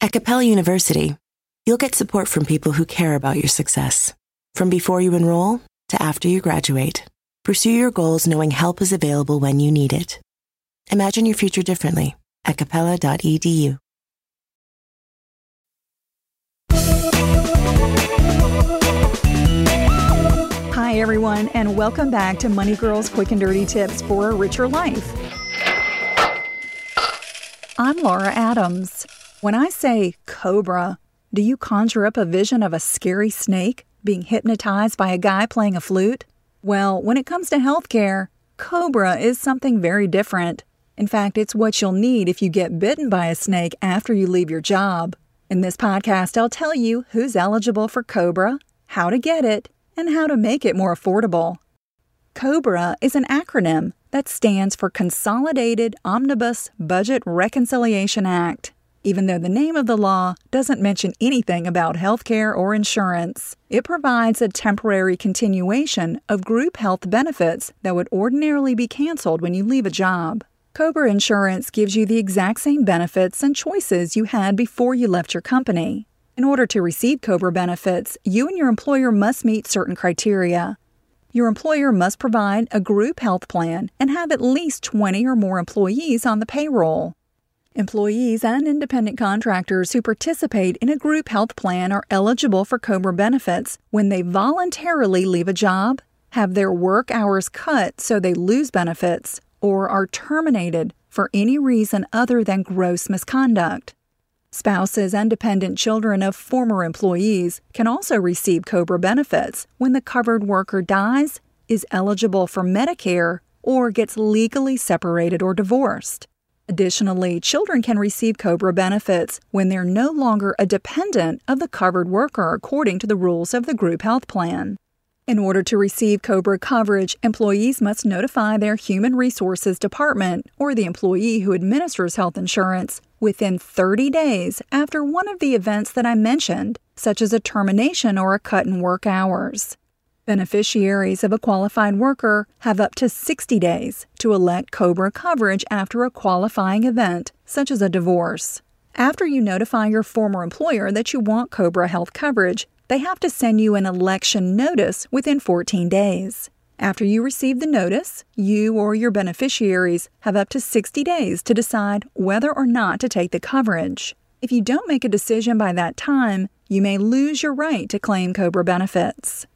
At Capella University, you'll get support from people who care about your success. From before you enroll to after you graduate, pursue your goals knowing help is available when you need it. Imagine your future differently at capella.edu. Hi, everyone, and welcome back to Money Girls Quick and Dirty Tips for a Richer Life. I'm Laura Adams. When I say cobra, do you conjure up a vision of a scary snake being hypnotized by a guy playing a flute? Well, when it comes to healthcare, cobra is something very different. In fact, it's what you'll need if you get bitten by a snake after you leave your job. In this podcast, I'll tell you who's eligible for cobra, how to get it, and how to make it more affordable. COBRA is an acronym that stands for Consolidated Omnibus Budget Reconciliation Act. Even though the name of the law doesn't mention anything about health care or insurance, it provides a temporary continuation of group health benefits that would ordinarily be canceled when you leave a job. COBRA insurance gives you the exact same benefits and choices you had before you left your company. In order to receive COBRA benefits, you and your employer must meet certain criteria. Your employer must provide a group health plan and have at least 20 or more employees on the payroll. Employees and independent contractors who participate in a group health plan are eligible for COBRA benefits when they voluntarily leave a job, have their work hours cut so they lose benefits, or are terminated for any reason other than gross misconduct. Spouses and dependent children of former employees can also receive COBRA benefits when the covered worker dies, is eligible for Medicare, or gets legally separated or divorced. Additionally, children can receive COBRA benefits when they're no longer a dependent of the covered worker according to the rules of the group health plan. In order to receive COBRA coverage, employees must notify their Human Resources Department or the employee who administers health insurance within 30 days after one of the events that I mentioned, such as a termination or a cut in work hours. Beneficiaries of a qualified worker have up to 60 days to elect COBRA coverage after a qualifying event, such as a divorce. After you notify your former employer that you want COBRA health coverage, they have to send you an election notice within 14 days. After you receive the notice, you or your beneficiaries have up to 60 days to decide whether or not to take the coverage. If you don't make a decision by that time, you may lose your right to claim COBRA benefits.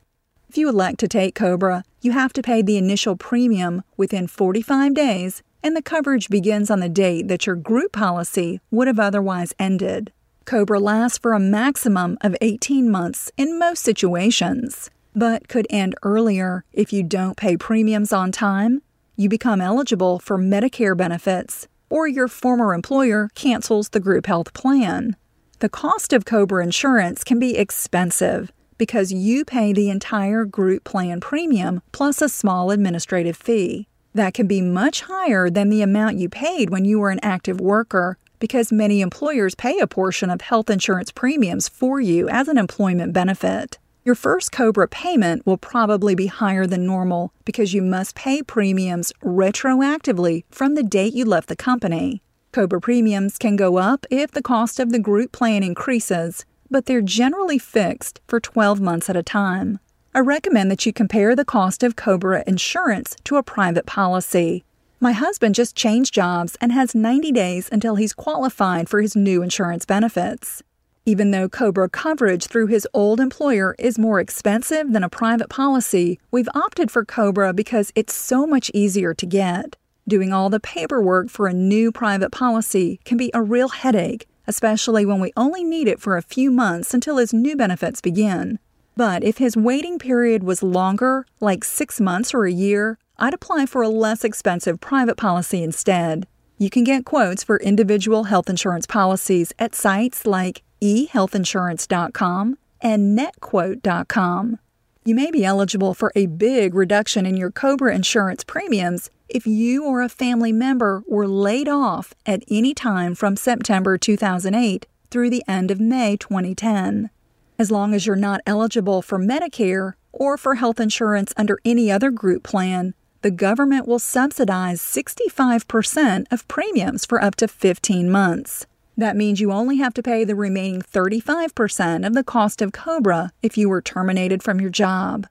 If you elect to take COBRA, you have to pay the initial premium within 45 days, and the coverage begins on the date that your group policy would have otherwise ended. COBRA lasts for a maximum of 18 months in most situations, but could end earlier if you don't pay premiums on time, you become eligible for Medicare benefits, or your former employer cancels the group health plan. The cost of COBRA insurance can be expensive because you pay the entire group plan premium plus a small administrative fee. That can be much higher than the amount you paid when you were an active worker because many employers pay a portion of health insurance premiums for you as an employment benefit. Your first COBRA payment will probably be higher than normal because you must pay premiums retroactively from the date you left the company. COBRA premiums can go up if the cost of the group plan increases, but they're generally fixed for 12 months at a time. I recommend that you compare the cost of COBRA insurance to a private policy. My husband just changed jobs and has 90 days until he's qualified for his new insurance benefits. Even though COBRA coverage through his old employer is more expensive than a private policy, we've opted for COBRA because it's so much easier to get. Doing all the paperwork for a new private policy can be a real headache, especially when we only need it for a few months until his new benefits begin. But if his waiting period was longer, like six months or a year, I'd apply for a less expensive private policy instead. You can get quotes for individual health insurance policies at sites like ehealthinsurance.com and netquote.com. You may be eligible for a big reduction in your Cobra insurance premiums if you or a family member were laid off at any time from September 2008 through the end of May 2010. As long as you're not eligible for Medicare or for health insurance under any other group plan, the government will subsidize 65% of premiums for up to 15 months. That means you only have to pay the remaining 35% of the cost of Cobra if you were terminated from your job.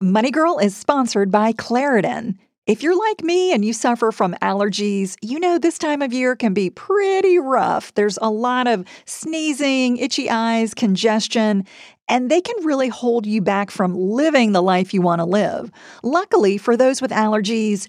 Money Girl is sponsored by Claritin. If you're like me and you suffer from allergies, you know this time of year can be pretty rough. There's a lot of sneezing, itchy eyes, congestion, and they can really hold you back from living the life you want to live. Luckily, for those with allergies,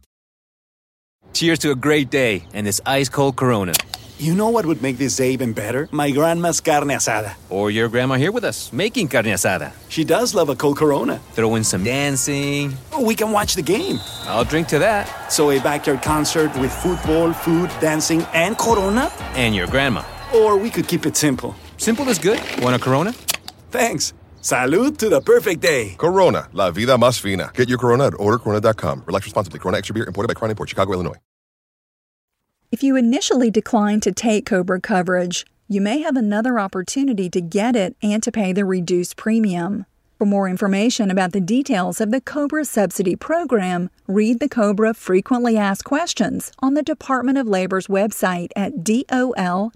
Cheers to a great day and this ice-cold Corona. You know what would make this day even better? My grandma's carne asada. Or your grandma here with us, making carne asada. She does love a cold Corona. Throw in some dancing. Oh, we can watch the game. I'll drink to that. So a backyard concert with football, food, dancing, and Corona? And your grandma. Or we could keep it simple. Simple is good. Want a Corona? Thanks. Salud to the perfect day. Corona, la vida más fina. Get your Corona at ordercorona.com. Relax responsibly. Corona Extra Beer, imported by Crown Import, Chicago, Illinois. If you initially decline to take Cobra coverage, you may have another opportunity to get it and to pay the reduced premium. For more information about the details of the Cobra Subsidy Program, read the Cobra Frequently Asked Questions on the Department of Labor's website at dol.gov/cobra.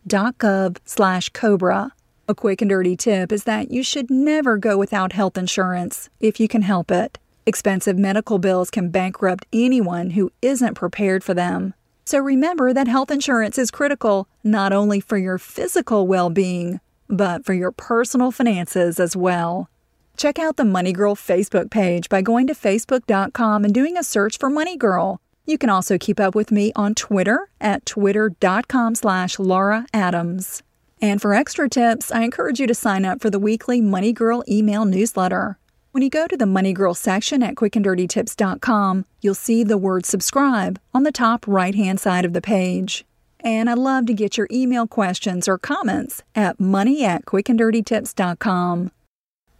A quick and dirty tip is that you should never go without health insurance if you can help it. Expensive medical bills can bankrupt anyone who isn't prepared for them. So remember that health insurance is critical not only for your physical well being, but for your personal finances as well. Check out the Money Girl Facebook page by going to facebook.com and doing a search for Money Girl. You can also keep up with me on Twitter at twitter.com slash Laura Adams. And for extra tips, I encourage you to sign up for the weekly Money Girl email newsletter. When you go to the Money Girl section at quickanddirtytips.com, you'll see the word subscribe on the top right hand side of the page. And I'd love to get your email questions or comments at money at quickanddirtytips.com.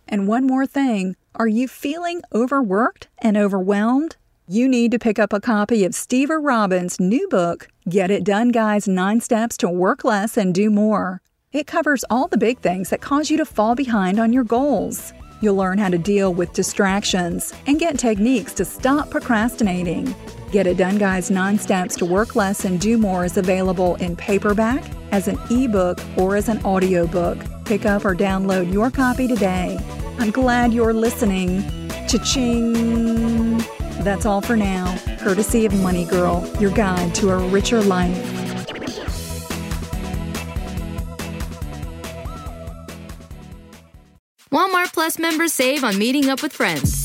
And one more thing are you feeling overworked and overwhelmed? You need to pick up a copy of Stever Robbins' new book, Get It Done Guys Nine Steps to Work Less and Do More. It covers all the big things that cause you to fall behind on your goals. You'll learn how to deal with distractions and get techniques to stop procrastinating. Get It Done Guys 9 Steps to Work Less and Do More is available in paperback, as an ebook, or as an audiobook. Pick up or download your copy today. I'm glad you're listening. Cha-ching! That's all for now, courtesy of Money Girl, your guide to a richer life. Walmart Plus members save on meeting up with friends.